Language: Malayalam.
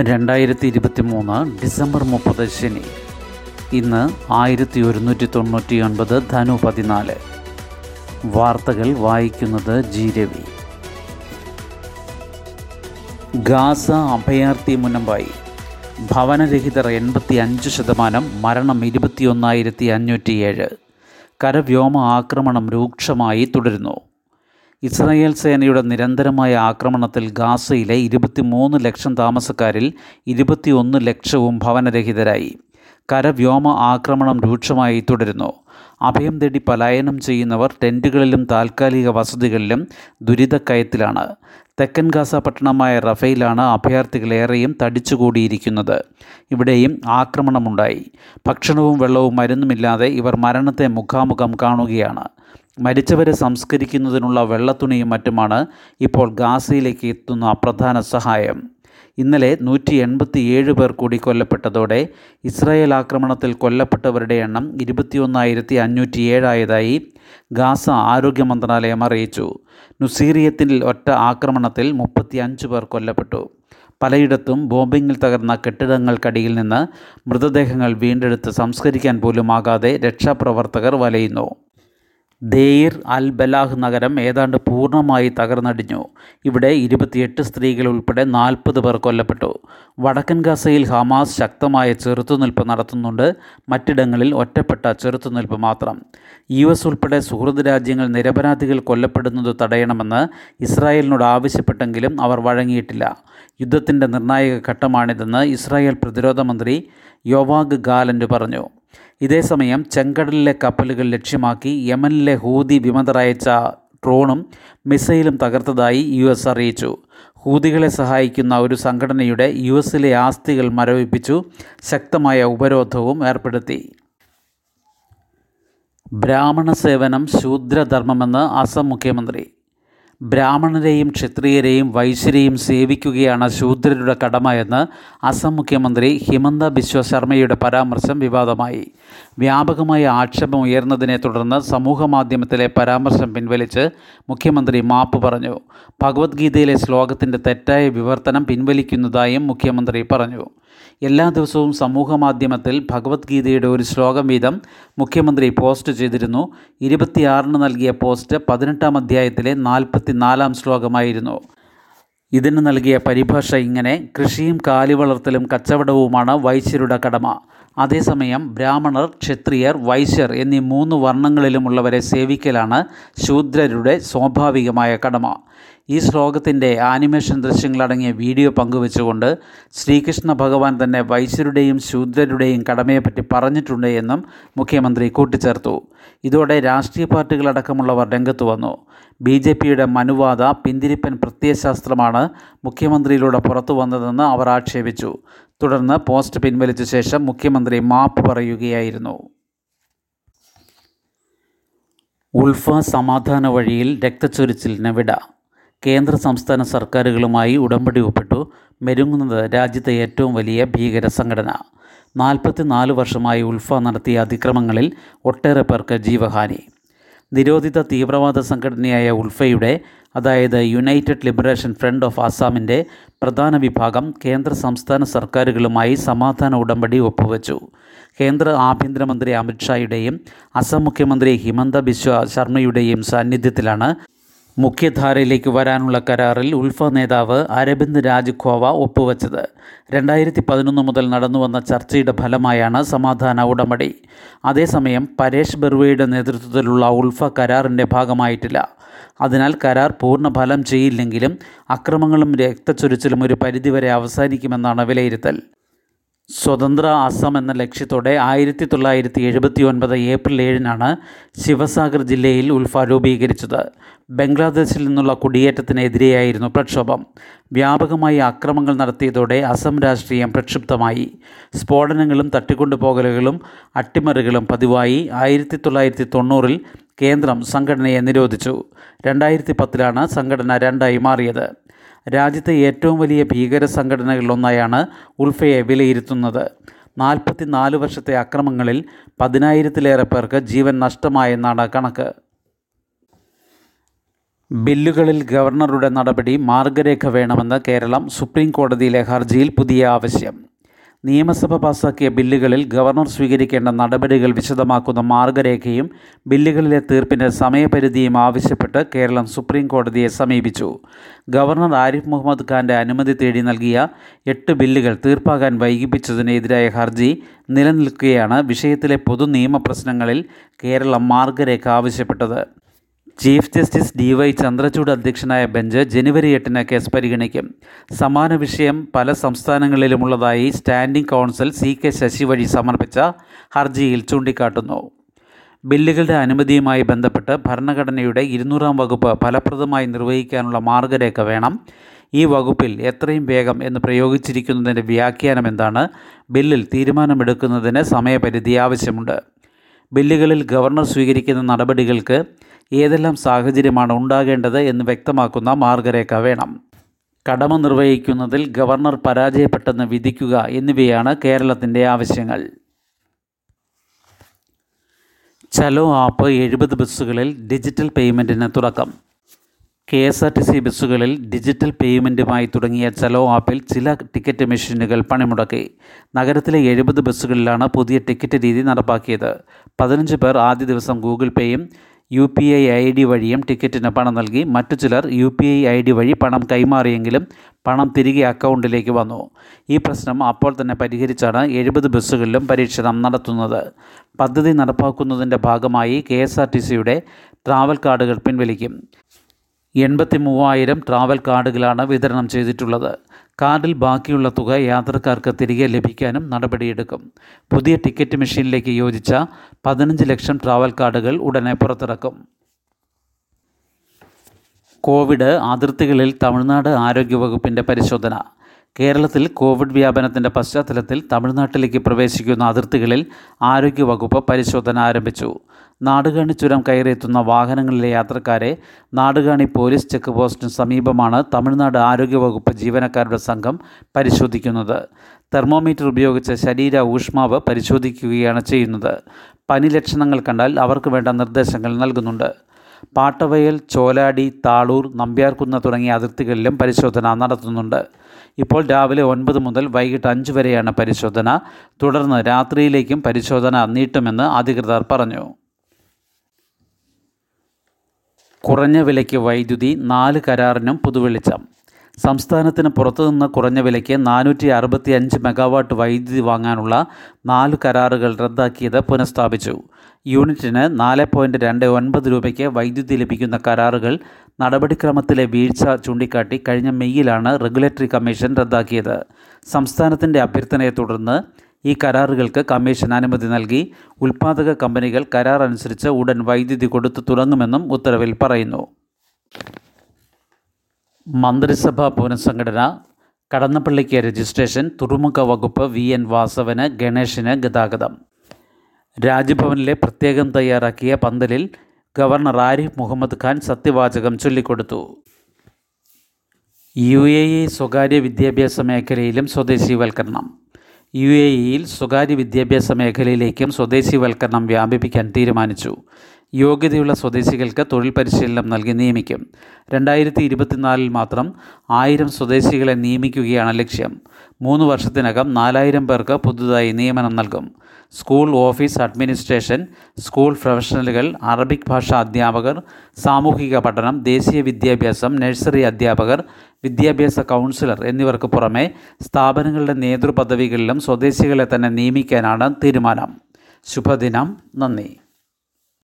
രണ്ടായിരത്തി ഇരുപത്തി മൂന്ന് ഡിസംബർ മുപ്പത് ശനി. ഇന്ന് ആയിരത്തി ഒരുന്നൂറ്റി തൊണ്ണൂറ്റി ഒൻപത് ധനു പതിനാല്. വാർത്തകൾ വായിക്കുന്നത് ജീരവി ഗാസ അഭയാർത്ഥി മുനമ്പായി. ഭവനരഹിതർ എൺപത്തി അഞ്ച് ശതമാനം മരണം ഇരുപത്തിയൊന്നായിരത്തി അഞ്ഞൂറ്റിയേഴ് കരവ്യോമ ആക്രമണം രൂക്ഷമായി തുടരുന്നു. ഇസ്രായേൽ സേനയുടെ നിരന്തരമായ ആക്രമണത്തിൽ ഗാസയിലെ ഇരുപത്തിമൂന്ന് ലക്ഷം താമസക്കാരിൽ ഇരുപത്തിയൊന്ന് ലക്ഷവും ഭവനരഹിതരായി. കരവ്യോമ ആക്രമണം രൂക്ഷമായി തുടരുന്നു. അഭയം തേടി പലായനം ചെയ്യുന്നവർ ടെന്റുകളിലും താൽക്കാലിക വസതികളിലും ദുരിതക്കയത്തിലാണ്. തെക്കൻ ഗാസ പട്ടണമായ റഫയിലാണ് അഭയാർത്ഥികളേറെയും തടിച്ചുകൂടിയിരിക്കുന്നത്. ഇവിടെയും ആക്രമണമുണ്ടായി. ഭക്ഷണവും വെള്ളവും മരുന്നുമില്ലാതെ ഇവർ മരണത്തെ മുഖാമുഖം കാണുകയാണ്. മരിച്ചവരെ സംസ്കരിക്കുന്നതിനുള്ള വെള്ളത്തുണിയും മറ്റുമാണ് ഇപ്പോൾ ഗാസയിലേക്ക് എത്തുന്ന പ്രധാന സഹായം. ഇന്നലെ നൂറ്റി എൺപത്തി ഏഴ് പേർ കൂടി കൊല്ലപ്പെട്ടതോടെ ഇസ്രായേൽ ആക്രമണത്തിൽ കൊല്ലപ്പെട്ടവരുടെ എണ്ണം ഇരുപത്തിയൊന്നായിരത്തി അഞ്ഞൂറ്റി ഏഴായതായി ഗാസ ആരോഗ്യ മന്ത്രാലയം അറിയിച്ചു. നുസീറിയത്തിൽ ഒറ്റ ആക്രമണത്തിൽ മുപ്പത്തിയഞ്ച് പേർ കൊല്ലപ്പെട്ടു. പലയിടത്തും ബോംബിങ്ങിൽ തകർന്ന കെട്ടിടങ്ങൾക്കടിയിൽ നിന്ന് മൃതദേഹങ്ങൾ വീണ്ടെടുത്ത് സംസ്കരിക്കാൻ പോലും ആകാതെ രക്ഷാപ്രവർത്തകർ വലയുന്നു. ദേയിർ അൽ ബലാഹ് നഗരം ഏതാണ്ട് പൂർണമായി തകർന്നടിഞ്ഞു. ഇവിടെ ഇരുപത്തിയെട്ട് സ്ത്രീകൾ ഉൾപ്പെടെ നാൽപ്പത് പേർ കൊല്ലപ്പെട്ടു. വടക്കൻ ഗാസയിൽ ഹമാസ് ശക്തമായ ചെറുത്തുനിൽപ്പ് നടത്തുന്നുണ്ട്. മറ്റിടങ്ങളിൽ ഒറ്റപ്പെട്ട ചെറുത്തുനിൽപ്പ് മാത്രം. യു എസ് ഉൾപ്പെടെ സുഹൃത് രാജ്യങ്ങൾ നിരപരാധികൾ കൊല്ലപ്പെടുന്നത് തടയണമെന്ന് ഇസ്രായേലിനോട് ആവശ്യപ്പെട്ടെങ്കിലും അവർ വഴങ്ങിയിട്ടില്ല. യുദ്ധത്തിന്റെ നിർണായക ഘട്ടമാണിതെന്ന് ഇസ്രായേൽ പ്രതിരോധ മന്ത്രി യോവാഗ് ഗാലൻഡ് പറഞ്ഞു. ഇതേസമയം ചെങ്കടലിലെ കപ്പലുകൾ ലക്ഷ്യമാക്കി യമനിലെ ഹൂതി വിമതരയച്ച ഡ്രോണും മിസൈലും തകർത്തതായി യു എസ് അറിയിച്ചു. ഹൂതികളെ സഹായിക്കുന്ന ഒരു സംഘടനയുടെ യു എസിലെ ആസ്തികൾ മരവിപ്പിച്ചു ശക്തമായ ഉപരോധവും ഏർപ്പെടുത്തി. ബ്രാഹ്മണ സേവനം ശൂദ്രധർമ്മമെന്ന് അസം മുഖ്യമന്ത്രി ബ്രാഹ്മണരെയും ക്ഷത്രിയരെയും വൈശ്യരെയും സേവിക്കുകയാണ് ശൂദ്രരുടെ കടമ എന്ന് അസം മുഖ്യമന്ത്രി ഹിമന്ത ബിശ്വ ശർമ്മയുടെ പരാമർശം വിവാദമായി. വ്യാപകമായ ആക്ഷേപം ഉയർന്നതിനെ തുടർന്ന് സമൂഹമാധ്യമത്തിലെ പരാമർശം പിൻവലിച്ച് മുഖ്യമന്ത്രി മാപ്പ് പറഞ്ഞു. ഭഗവത്ഗീതയിലെ ശ്ലോകത്തിന്റെ തെറ്റായ വിവർത്തനം പിൻവലിക്കുന്നതായും മുഖ്യമന്ത്രി പറഞ്ഞു. എല്ലാ ദിവസവും സമൂഹ മാധ്യമത്തിൽ ഭഗവത്ഗീതയുടെ ഒരു ശ്ലോകം വീതം മുഖ്യമന്ത്രി പോസ്റ്റ് ചെയ്തിരുന്നു. ഇരുപത്തിയാറിന് നൽകിയ പോസ്റ്റ് പതിനെട്ടാം അധ്യായത്തിലെ നാൽപ്പത്തിനാലാം ശ്ലോകമായിരുന്നു. ഇതിന് നൽകിയ പരിഭാഷ ഇങ്ങനെ കൃഷിയും കാലിവളർത്തലും കച്ചവടവുമാണ് വൈശ്യരുടെ കടമ. അതേസമയം ബ്രാഹ്മണർ ക്ഷത്രിയർ വൈശ്യർ എന്നീ മൂന്ന് വർണങ്ങളിലുമുള്ളവരെ സേവിക്കലാണ് ശൂദ്രരുടെ സ്വാഭാവികമായ കടമ. ഈ ശ്ലോകത്തിന്റെ ആനിമേഷൻ ദൃശ്യങ്ങളടങ്ങിയ വീഡിയോ പങ്കുവെച്ചുകൊണ്ട് ശ്രീകൃഷ്ണ ഭഗവാൻ തന്നെ വൈശ്യരുടെയും ശൂദ്രരുടെയും കടമയെപ്പറ്റി പറഞ്ഞിട്ടുണ്ട് എന്നും മുഖ്യമന്ത്രി കൂട്ടിച്ചേർത്തു. ഇതോടെ രാഷ്ട്രീയ പാർട്ടികളടക്കമുള്ളവർ രംഗത്ത് വന്നു. ബി ജെ പിയുടെ മനുവാദ പിന്തിരിപ്പൻ പ്രത്യയശാസ്ത്രമാണ് മുഖ്യമന്ത്രിയിലൂടെ പുറത്തു വന്നതെന്ന് അവർ ആക്ഷേപിച്ചു. തുടർന്ന് പോസ്റ്റ് പിൻവലിച്ച ശേഷം മുഖ്യമന്ത്രി മാപ്പ് പറയുകയായിരുന്നു. ഉൾഫ സമാധാന വഴിയിൽ രക്തച്ചൊരിച്ചിലിന് വിട. കേന്ദ്ര സംസ്ഥാന സർക്കാരുകളുമായി ഉടമ്പടി ഒപ്പിട്ടു. മെരുങ്ങുന്നത് രാജ്യത്തെ ഏറ്റവും വലിയ ഭീകര സംഘടന നാൽപ്പത്തിനാല് വർഷമായി ഉൾഫ നടത്തിയ അതിക്രമങ്ങളിൽ ഒട്ടേറെ പേർക്ക് ജീവഹാനി. നിരോധിത തീവ്രവാദ സംഘടനയായ ഉൾഫയുടെ അതായത് യുണൈറ്റഡ് ലിബറേഷൻ ഫ്രണ്ട് ഓഫ് ആസാമിന്റെ പ്രധാന വിഭാഗം കേന്ദ്ര സംസ്ഥാന സർക്കാരുകളുമായി സമാധാന ഉടമ്പടി ഒപ്പുവെച്ചു. കേന്ദ്ര ആഭ്യന്തരമന്ത്രി അമിത്ഷായുടെയും അസം മുഖ്യമന്ത്രി ഹിമന്ത ബിശ്വ ശർമ്മയുടെയും സാന്നിധ്യത്തിലാണ് മുഖ്യധാരയിലേക്ക് വരാനുള്ള കരാറിൽ ഉൾഫ നേതാവ് അരബിന്ദ് രാജ് ഖോവ ഒപ്പുവെച്ചത്. രണ്ടായിരത്തി പതിനൊന്ന് മുതൽ നടന്നുവന്ന ചർച്ചയുടെ ഫലമായാണ് സമാധാന ഉടമ്പടി അതേസമയം പരേഷ് ബെർവയുടെ നേതൃത്വത്തിലുള്ള ഉൾഫ കരാറിന്റെ ഭാഗമായിട്ടില്ല. അതിനാൽ കരാർ പൂർണ ഫലം ചെയ്യില്ലെങ്കിലും അക്രമങ്ങളും രക്തച്ചൊരിച്ചിലും ഒരു പരിധിവരെ അവസാനിക്കുമെന്നാണ് വിലയിരുത്തൽ. സ്വതന്ത്ര അസം എന്ന ലക്ഷ്യത്തോടെ ആയിരത്തി തൊള്ളായിരത്തി എഴുപത്തി ഒൻപത് ഏപ്രിൽ ഏഴിനാണ് ശിവസാഗർ ജില്ലയിൽ ഉൾഫ രൂപീകരിച്ചത്. ബംഗ്ലാദേശിൽ നിന്നുള്ള കുടിയേറ്റത്തിനെതിരെയായിരുന്നു പ്രക്ഷോഭം. വ്യാപകമായി ആക്രമങ്ങൾ നടത്തിയതോടെ അസം രാഷ്ട്രീയം പ്രക്ഷുബ്ധമായി. സ്ഫോടനങ്ങളും തട്ടിക്കൊണ്ടുപോകലുകളും അട്ടിമറികളും പതിവായി ആയിരത്തി തൊള്ളായിരത്തി തൊണ്ണൂറിൽ കേന്ദ്രം സംഘടനയെ നിരോധിച്ചു. രണ്ടായിരത്തി പത്തിലാണ് സംഘടന രണ്ടായി മാറിയത്. രാജ്യത്തെ ഏറ്റവും വലിയ ഭീകര സംഘടനകളിലൊന്നായാണ് ഉൾഫയെ വിലയിരുത്തുന്നത്. നാൽപ്പത്തിനാല് വർഷത്തെ അക്രമങ്ങളിൽ പതിനായിരത്തിലേറെ പേർക്ക് ജീവൻ നഷ്ടമായെന്നാണ് കണക്ക്. ബില്ലുകളിൽ ഗവർണറുടെ നടപടി മാർഗരേഖ വേണമെന്ന് കേരളം സുപ്രീം കോടതിയിലെ ഹർജിയിൽ പുതിയ ആവശ്യം. നിയമസഭ പാസാക്കിയ ബില്ലുകളിൽ ഗവർണർ സ്വീകരിക്കേണ്ട നടപടികൾ വിശദമാക്കുന്ന മാർഗരേഖയും ബില്ലുകളിലെ തീർപ്പിന്റെ സമയപരിധിയും ആവശ്യപ്പെട്ട് കേരളം സുപ്രീം കോടതിയെ സമീപിച്ചു. ഗവർണർ ആരിഫ് മുഹമ്മദ് ഖാന്റെ അനുമതി തേടി നൽകിയ എട്ട് ബില്ലുകൾ തീർപ്പാകാൻ വൈകിപ്പിച്ചതിനെതിരായ ഹർജി നിലനിൽക്കുകയാണ് വിഷയത്തിലെ പൊതു നിയമ പ്രശ്നങ്ങളിൽ കേരളം മാർഗരേഖ ആവശ്യപ്പെട്ടത്. Chief justice D Y Chandrachud അധ്യക്ഷനായ ബെഞ്ച് ജനുവരി എട്ടിന് കേസ് പരിഗണിക്കും. സമാന വിഷയം പല സംസ്ഥാനങ്ങളിലുമുള്ളതായി standing counsel C K Sasi വഴി സമർപ്പിച്ച ഹർജിയിൽ ചൂണ്ടിക്കാട്ടുന്നു. ബില്ലുകളുടെ അനുമതിയുമായി ബന്ധപ്പെട്ട് ഭരണഘടനയുടെ ഇരുന്നൂറാം വകുപ്പ് ഫലപ്രദമായി നിർവഹിക്കാനുള്ള മാർഗരേഖ വേണം. ഈ വകുപ്പിൽ എത്രയും വേഗം എന്ന് പ്രയോഗിച്ചിരിക്കുന്നതിന്റെ വ്യാഖ്യാനം എന്താണ്? ബില്ലിൽ തീരുമാനമെടുക്കുന്നതിന് സമയപരിധി ആവശ്യമുണ്ട്. ബില്ലുകളിൽ ഗവർണർ സ്വീകരിക്കുന്ന നടപടികൾക്ക് ഏതെല്ലാം സാഹചര്യമാണ് ഉണ്ടാകേണ്ടത് എന്ന് വ്യക്തമാക്കുന്ന മാർഗരേഖ വേണം. കടമ നിർവഹിക്കുന്നതിൽ ഗവർണർ പരാജയപ്പെട്ടെന്ന് വിധിക്കുക എന്നിവയാണ് കേരളത്തിന്റെ ആവശ്യങ്ങൾ. ചലോ ആപ്പ് എഴുപത് ബസ്സുകളിൽ ഡിജിറ്റൽ പേയ്മെന്റിന് തുടക്കം. K S R T C ബസ്സുകളിൽ ഡിജിറ്റൽ പേയ്മെന്റുമായി തുടങ്ങിയ ചലോ ആപ്പിൽ ചില ടിക്കറ്റ് മെഷീനുകൾ പണിമുടക്കി. നഗരത്തിലെ എഴുപത് ബസ്സുകളിലാണ് പുതിയ ടിക്കറ്റ് രീതി നടപ്പാക്കിയത്. പതിനഞ്ച് പേർ ആദ്യ ദിവസം Google പേയും U P I I D വഴിയും ടിക്കറ്റിന് പണം നൽകി മറ്റു ചിലർ U P I I D വഴി പണം കൈമാറിയെങ്കിലും പണം തിരികെ അക്കൗണ്ടിലേക്ക് വന്നു. ഈ പ്രശ്നം അപ്പോൾ തന്നെ പരിഹരിച്ചാണ് എഴുപത് ബസ്സുകളിലും പരീക്ഷണം നടത്തുന്നത്. പദ്ധതി നടപ്പാക്കുന്നതിന്റെ ഭാഗമായി കെ എസ് ആർ ടി സിയുടെ ട്രാവൽ കാർഡുകൾ പിൻവലിക്കും. എൺപത്തി മൂവായിരം ട്രാവൽ കാർഡുകളാണ് വിതരണം ചെയ്തിട്ടുള്ളത്. കാർഡിൽ ബാക്കിയുള്ള തുക യാത്രക്കാർക്ക് തിരികെ ലഭിക്കാനും നടപടിയെടുക്കും. പുതിയ ടിക്കറ്റ് മെഷീനിലേക്ക് യോജിച്ച പതിനഞ്ച് ലക്ഷം ട്രാവൽ കാർഡുകൾ ഉടനെ പുറത്തിറക്കും. കോവിഡ് അതിർത്തികളിൽ തമിഴ്നാട് ആരോഗ്യവകുപ്പിന്റെ പരിശോധന. കേരളത്തിൽ കോവിഡ് വ്യാപനത്തിന്റെ പശ്ചാത്തലത്തിൽ തമിഴ്നാട്ടിലേക്ക് പ്രവേശിക്കുന്ന അതിർത്തികളിൽ ആരോഗ്യവകുപ്പ് പരിശോധന ആരംഭിച്ചു. നാടുകാണി ചുരം കയറിയെത്തുന്ന വാഹനങ്ങളിലെ യാത്രക്കാരെ നാടുകാണി പോലീസ് ചെക്ക് പോസ്റ്റിന് സമീപമാണ് തമിഴ്നാട് ആരോഗ്യവകുപ്പ് ജീവനക്കാരുടെ സംഘം പരിശോധിക്കുന്നത്. തെർമോമീറ്റർ ഉപയോഗിച്ച് ശരീര ഊഷ്മാവ് പരിശോധിക്കുകയാണ് ചെയ്യുന്നത്. പനി ലക്ഷണങ്ങൾ കണ്ടാൽ അവർക്ക് വേണ്ട നിർദ്ദേശങ്ങൾ നൽകുന്നുണ്ട്. പാട്ടവയൽ ചോലാടി താളൂർ നമ്പ്യാർകുന്ന് തുടങ്ങിയ അതിർത്തികളിലും പരിശോധന നടത്തുന്നുണ്ട്. ഇപ്പോൾ രാവിലെ ഒൻപത് മുതൽ വൈകിട്ട് അഞ്ച് വരെയാണ് പരിശോധന. തുടർന്ന് രാത്രിയിലേക്കും പരിശോധന നീട്ടുമെന്ന് അധികൃതർ പറഞ്ഞു. കുറഞ്ഞ വിലയ്ക്ക് വൈദ്യുതി നാല് കരാറിനും പുതുവെളിച്ചം. സംസ്ഥാനത്തിന് പുറത്തുനിന്ന് കുറഞ്ഞ വിലയ്ക്ക് നാനൂറ്റി അറുപത്തി അഞ്ച് മെഗാവാട്ട് വൈദ്യുതി വാങ്ങാനുള്ള നാല് കരാറുകൾ റദ്ദാക്കിയത് പുനഃസ്ഥാപിച്ചു. യൂണിറ്റിന് നാല് പോയിന്റ് രണ്ട് ഒൻപത് രൂപയ്ക്ക് വൈദ്യുതി ലഭിക്കുന്ന കരാറുകൾ നടപടിക്രമത്തിലെ വീഴ്ച ചൂണ്ടിക്കാട്ടി കഴിഞ്ഞ മെയ്യിലാണ് റെഗുലേറ്ററി കമ്മീഷൻ റദ്ദാക്കിയത്. സംസ്ഥാനത്തിന്റെ അഭ്യർത്ഥനയെ തുടർന്ന് ഈ കരാറുകൾക്ക് കമ്മീഷൻ അനുമതി നൽകി. ഉൽപ്പാദക കമ്പനികൾ കരാർ അനുസരിച്ച് ഉടൻ വൈദ്യുതി കൊടുത്തു തുടങ്ങുമെന്നും ഉത്തരവിൽ പറയുന്നു. മന്ത്രിസഭാ പുനഃസംഘടന കടന്നപ്പള്ളിക്ക് രജിസ്ട്രേഷൻ തുറമുഖ വകുപ്പ് വി. എൻ. വാസവന് ഗണേഷിന് ഗതാഗതം. രാജ്ഭവനിലെ പ്രത്യേകം തയ്യാറാക്കിയ പന്തലിൽ ഗവർണർ ആരിഫ് മുഹമ്മദ് ഖാൻ സത്യവാചകം ചൊല്ലിക്കൊടുത്തു. യു. എ. ഇ സ്വകാര്യ വിദ്യാഭ്യാസ മേഖലയിലും സ്വദേശീവൽക്കരണം. യു എ ഇയിൽ സ്വകാര്യ വിദ്യാഭ്യാസ മേഖലയിലേക്കും സ്വദേശിവൽക്കരണം വ്യാപിപ്പിക്കാൻ തീരുമാനിച്ചു. യോഗ്യതയുള്ള സ്വദേശികൾക്ക് തൊഴിൽ പരിശീലനം നൽകി നിയമിക്കും. രണ്ടായിരത്തി ഇരുപത്തിനാലിൽ മാത്രം ആയിരം സ്വദേശികളെ നിയമിക്കുകയാണ് ലക്ഷ്യം. മൂന്ന് വർഷത്തിനകം നാലായിരം പേർക്ക് പുതുതായി നിയമനം നൽകും. സ്കൂൾ ഓഫീസ് അഡ്മിനിസ്ട്രേഷൻ സ്കൂൾ പ്രൊഫഷണലുകൾ അറബിക് ഭാഷാ അധ്യാപകർ സാമൂഹിക പഠനം ദേശീയ വിദ്യാഭ്യാസം നഴ്സറി അധ്യാപകർ വിദ്യാഭ്യാസ കൗൺസിലർ എന്നിവർക്ക് പുറമെ സ്ഥാപനങ്ങളുടെ നേതൃപദവികളിലും സ്വദേശികളെ തന്നെ നിയമിക്കാനാണ് തീരുമാനം. ശുഭദിനം. നന്ദി.